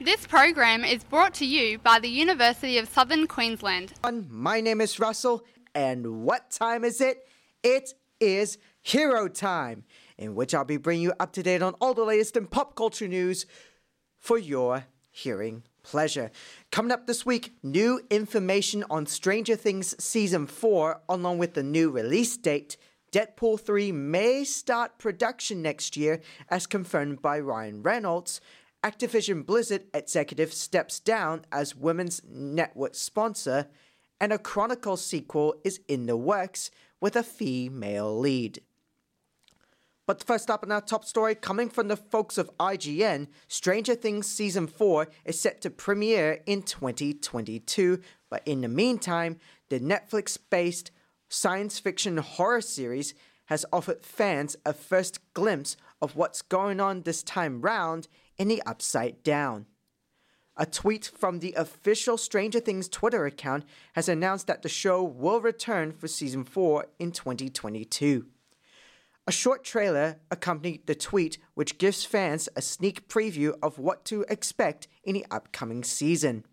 This program is brought to you by the University of Southern Queensland. My name is Russell, and what time is it? It is Hero Time, in which I'll be bringing you up to date on all the latest in pop culture news for your hearing pleasure. Coming up this week, new information on Stranger Things Season 4, along with the new release date. Deadpool 3 may start production next year, as confirmed by Ryan Reynolds. Activision Blizzard executive steps down as Women's Network sponsor, and a Chronicles sequel is in the works with a female lead. But first up in our top story, coming from the folks of IGN, Stranger Things Season 4 is set to premiere in 2022. But in the meantime, the Netflix based science fiction horror series has offered fans a first glimpse of what's going on this time round in the Upside Down. A tweet from the official Stranger Things Twitter account has announced that the show will return for season 4 in 2022. A short trailer accompanied the tweet, which gives fans a sneak preview of what to expect in the upcoming season.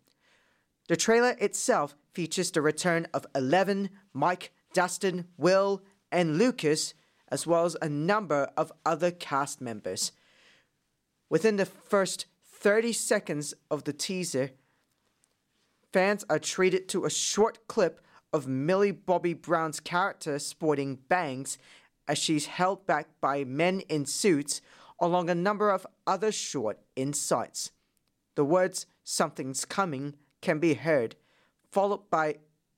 The trailer itself features the return of Eleven, Mike, Dustin, Will, and Lucas, as well as a number of other cast members. Within the first 30 seconds of the teaser, fans are treated to a short clip of Millie Bobby Brown's character sporting bangs as she's held back by men in suits, along a number of other short insights. The words, something's coming, can be heard, followed by,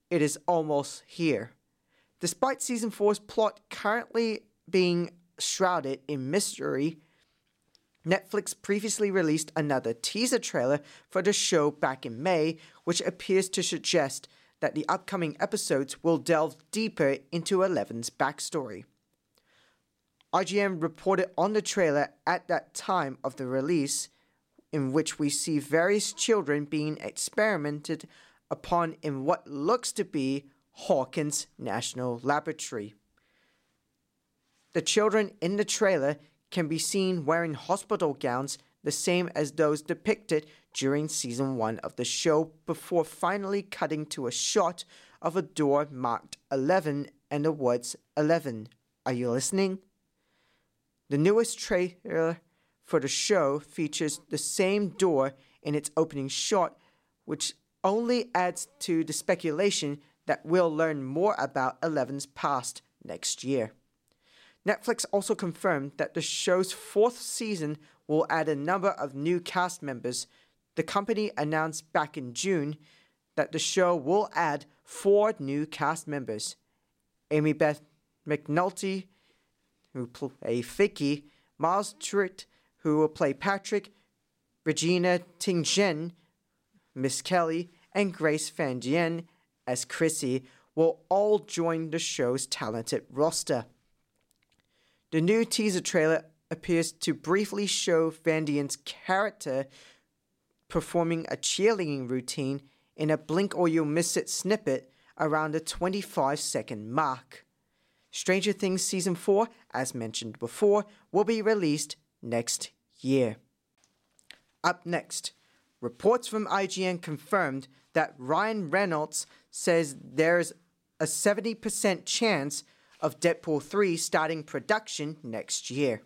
it is almost here. Despite season 4's plot currently being shrouded in mystery, Netflix previously released another teaser trailer for the show back in May, which appears to suggest that the upcoming episodes will delve deeper into Eleven's backstory. IGN reported on the trailer at that time of the release, in which we see various children being experimented upon in what looks to be Hawkins National Laboratory. The children in the trailer can be seen wearing hospital gowns the same as those depicted during season 1 of the show before finally cutting to a shot of a door marked 11 and the words 11. Are you listening? The newest trailer for the show features the same door in its opening shot, which only adds to the speculation that we'll learn more about Eleven's past next year. Netflix also confirmed that the show's fourth season will add a number of new cast members. The company announced back in June that the show will add four new cast members Amy Beth McNulty, who will play Vicky, Miles Truitt, who will play Patrick, Regina Ting Chen, Miss Kelly, and Grace Van as Chrissy will all join the show's talented roster. The new teaser trailer appears to briefly show Van Dien's character performing a cheerleading routine in a blink or you'll miss it snippet around the 25 second mark. Stranger Things Season 4, as mentioned before, will be released next year. Up next, reports from IGN confirmed that Ryan Reynolds says there's a 70% chance of Deadpool 3 starting production next year.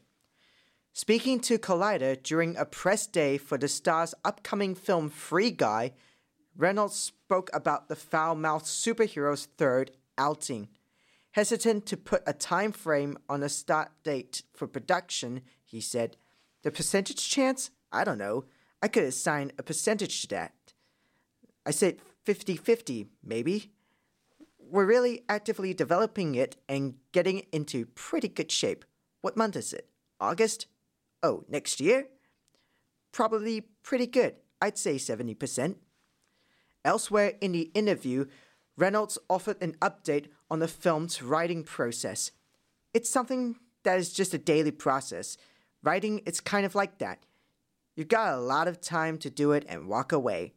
Speaking to Collider during a press day for the star's upcoming film Free Guy, Reynolds spoke about the foul mouthed superhero's third outing. Hesitant to put a time frame on a start date for production, he said, The percentage chance? I don't know. I could assign a percentage to that. I said 50 50, maybe. We're really actively developing it and getting it into pretty good shape. What month is it? August? Oh, next year? Probably pretty good. I'd say 70%. Elsewhere in the interview, Reynolds offered an update on the film's writing process. It's something that is just a daily process. Writing, it's kind of like that. You've got a lot of time to do it and walk away.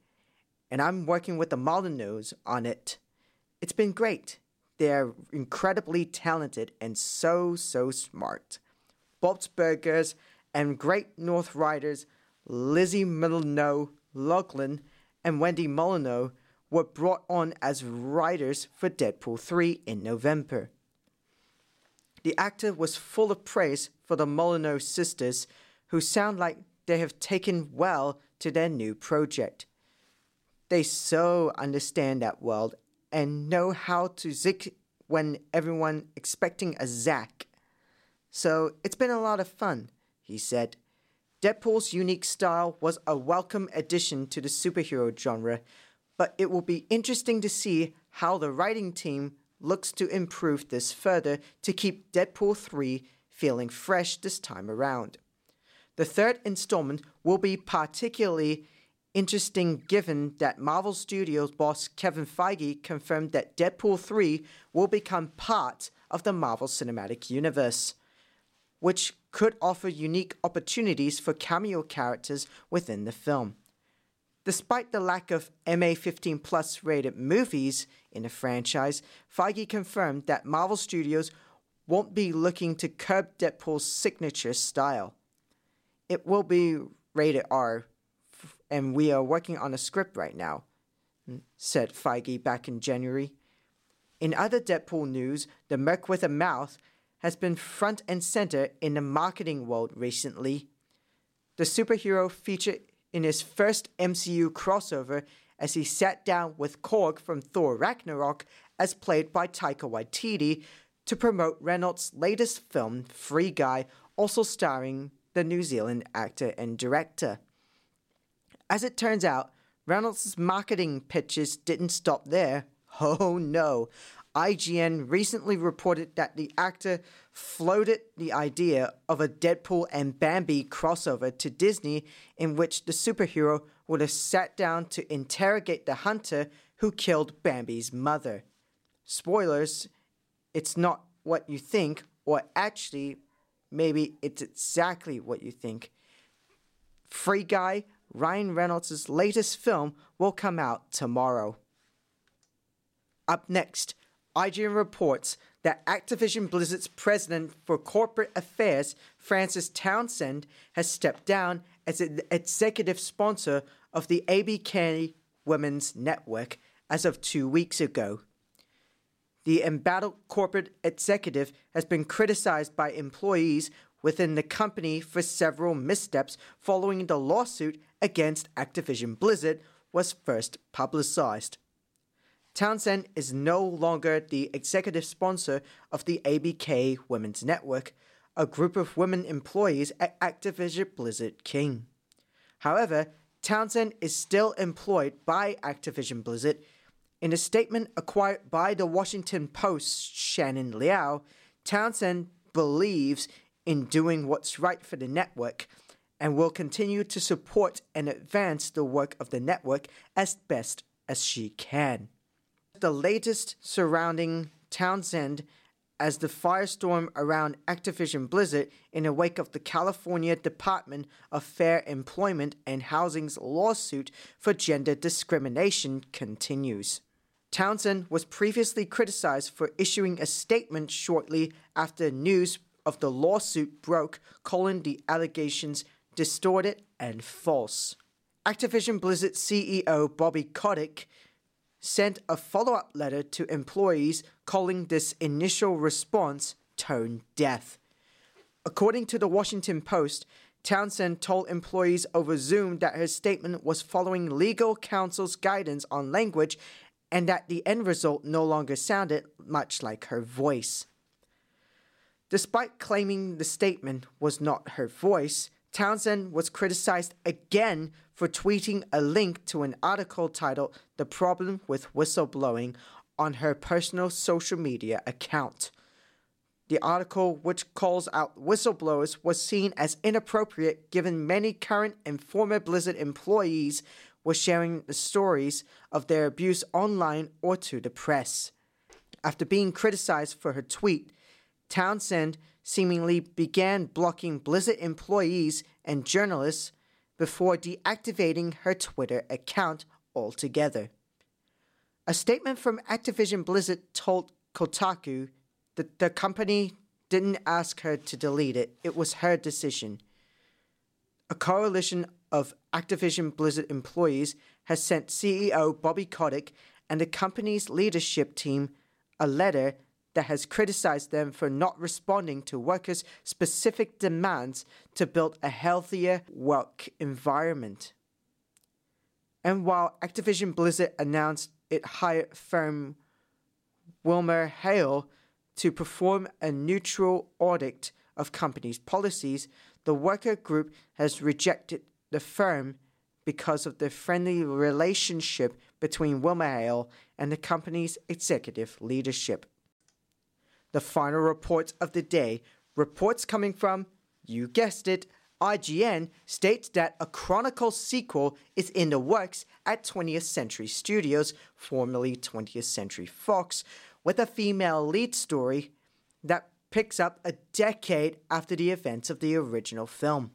And I'm working with the Molyneux on it. It's been great. They're incredibly talented and so, so smart. Bob's Burgers and Great North Riders Lizzie Milano Loughlin, and Wendy Molyneux were brought on as writers for Deadpool 3 in November. The actor was full of praise for the Molyneux sisters, who sound like they have taken well to their new project. They so understand that world and know how to zig when everyone expecting a zack. So it's been a lot of fun, he said. Deadpool's unique style was a welcome addition to the superhero genre, but it will be interesting to see how the writing team looks to improve this further to keep Deadpool 3 feeling fresh this time around. The third installment will be particularly interesting given that Marvel Studios boss Kevin Feige confirmed that Deadpool 3 will become part of the Marvel Cinematic Universe, which could offer unique opportunities for cameo characters within the film. Despite the lack of MA 15 plus rated movies in the franchise, Feige confirmed that Marvel Studios won't be looking to curb Deadpool's signature style. It will be rated R and we are working on a script right now, mm, said Feige back in January. In other Deadpool news, the Merc with a Mouth has been front and center in the marketing world recently. The superhero featured in his first MCU crossover as he sat down with Korg from Thor Ragnarok, as played by Taika Waititi, to promote Reynolds' latest film, Free Guy, also starring the New Zealand actor and director. As it turns out, Reynolds' marketing pitches didn't stop there. Oh no. IGN recently reported that the actor floated the idea of a Deadpool and Bambi crossover to Disney in which the superhero would have sat down to interrogate the hunter who killed Bambi's mother. Spoilers, it's not what you think, or actually, maybe it's exactly what you think. Free Guy Ryan Reynolds' latest film will come out tomorrow. Up next, IGN reports that Activision Blizzard's president for corporate affairs, Frances Townsend, has stepped down as an executive sponsor of the ABK Women's Network as of two weeks ago. The embattled corporate executive has been criticized by employees within the company for several missteps following the lawsuit against Activision Blizzard was first publicized. Townsend is no longer the executive sponsor of the ABK Women's Network, a group of women employees at Activision Blizzard King. However, Townsend is still employed by Activision Blizzard. In a statement acquired by the Washington Post's Shannon Liao, Townsend believes in doing what's right for the network and will continue to support and advance the work of the network as best as she can. The latest surrounding Townsend as the firestorm around Activision Blizzard in the wake of the California Department of Fair Employment and Housing's lawsuit for gender discrimination continues. Townsend was previously criticized for issuing a statement shortly after news of the lawsuit broke, calling the allegations distorted and false. Activision Blizzard CEO Bobby Kotick sent a follow up letter to employees calling this initial response tone deaf. According to the Washington Post, Townsend told employees over Zoom that her statement was following legal counsel's guidance on language and that the end result no longer sounded much like her voice. Despite claiming the statement was not her voice, Townsend was criticized again for tweeting a link to an article titled The Problem with Whistleblowing on her personal social media account. The article, which calls out whistleblowers, was seen as inappropriate given many current and former Blizzard employees were sharing the stories of their abuse online or to the press. After being criticized for her tweet, Townsend seemingly began blocking Blizzard employees and journalists before deactivating her Twitter account altogether. A statement from Activision Blizzard told Kotaku that the company didn't ask her to delete it, it was her decision. A coalition of Activision Blizzard employees has sent CEO Bobby Kotick and the company's leadership team a letter that has criticized them for not responding to workers' specific demands to build a healthier work environment. And while Activision Blizzard announced it hired firm WilmerHale to perform a neutral audit of company's policies, the worker group has rejected the firm because of the friendly relationship between WilmerHale and the company's executive leadership. The final report of the day, reports coming from, you guessed it, IGN states that a Chronicle sequel is in the works at 20th Century Studios, formerly 20th Century Fox, with a female lead story that picks up a decade after the events of the original film.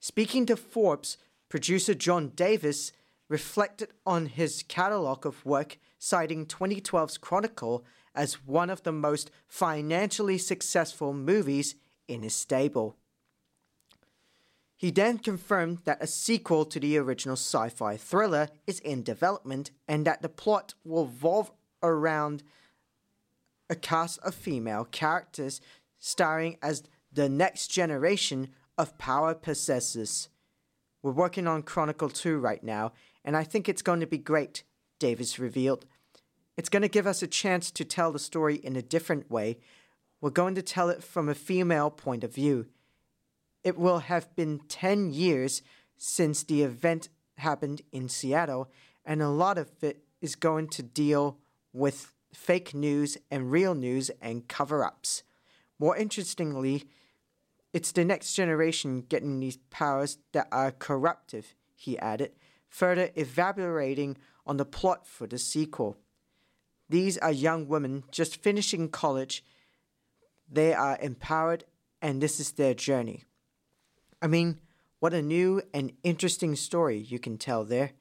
Speaking to Forbes, producer John Davis reflected on his catalog of work, citing 2012's Chronicle as one of the most financially successful movies in his stable. He then confirmed that a sequel to the original sci fi thriller is in development and that the plot will revolve around a cast of female characters starring as the next generation of power possessors. We're working on Chronicle 2 right now, and I think it's going to be great, Davis revealed. It's going to give us a chance to tell the story in a different way. We're going to tell it from a female point of view. It will have been 10 years since the event happened in Seattle, and a lot of it is going to deal with fake news and real news and cover ups. More interestingly, it's the next generation getting these powers that are corruptive, he added, further elaborating on the plot for the sequel. These are young women just finishing college. They are empowered, and this is their journey. I mean, what a new and interesting story you can tell there.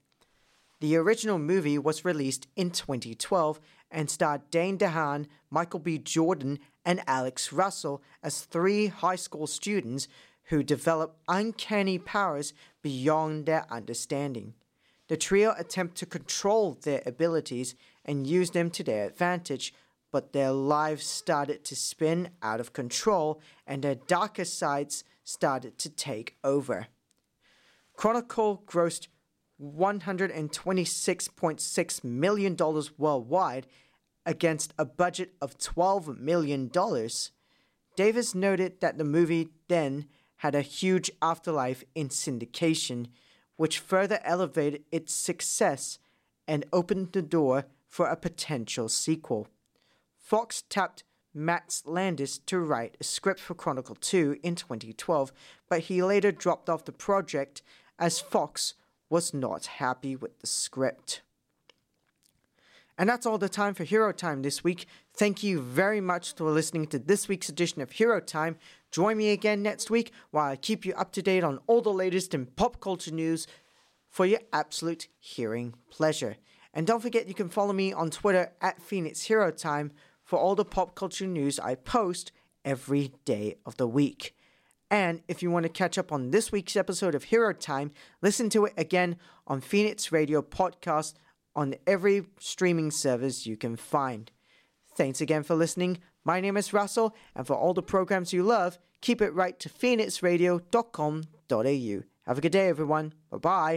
The original movie was released in 2012 and starred Dane DeHaan, Michael B. Jordan, and Alex Russell as three high school students who develop uncanny powers beyond their understanding. The trio attempt to control their abilities and use them to their advantage, but their lives started to spin out of control and their darker sides started to take over. Chronicle grossed $126.6 million worldwide against a budget of $12 million. Davis noted that the movie then had a huge afterlife in syndication, which further elevated its success and opened the door for a potential sequel. Fox tapped Max Landis to write a script for Chronicle 2 in 2012, but he later dropped off the project as Fox was not happy with the script. And that's all the time for Hero Time this week. Thank you very much for listening to this week's edition of Hero Time. Join me again next week while I keep you up to date on all the latest in pop culture news for your absolute hearing pleasure. And don't forget you can follow me on Twitter at Phoenix Hero Time for all the pop culture news I post every day of the week. And if you want to catch up on this week's episode of Hero Time, listen to it again on Phoenix Radio Podcast on every streaming service you can find. Thanks again for listening. My name is Russell, and for all the programs you love, keep it right to phoenixradio.com.au. Have a good day, everyone. Bye bye.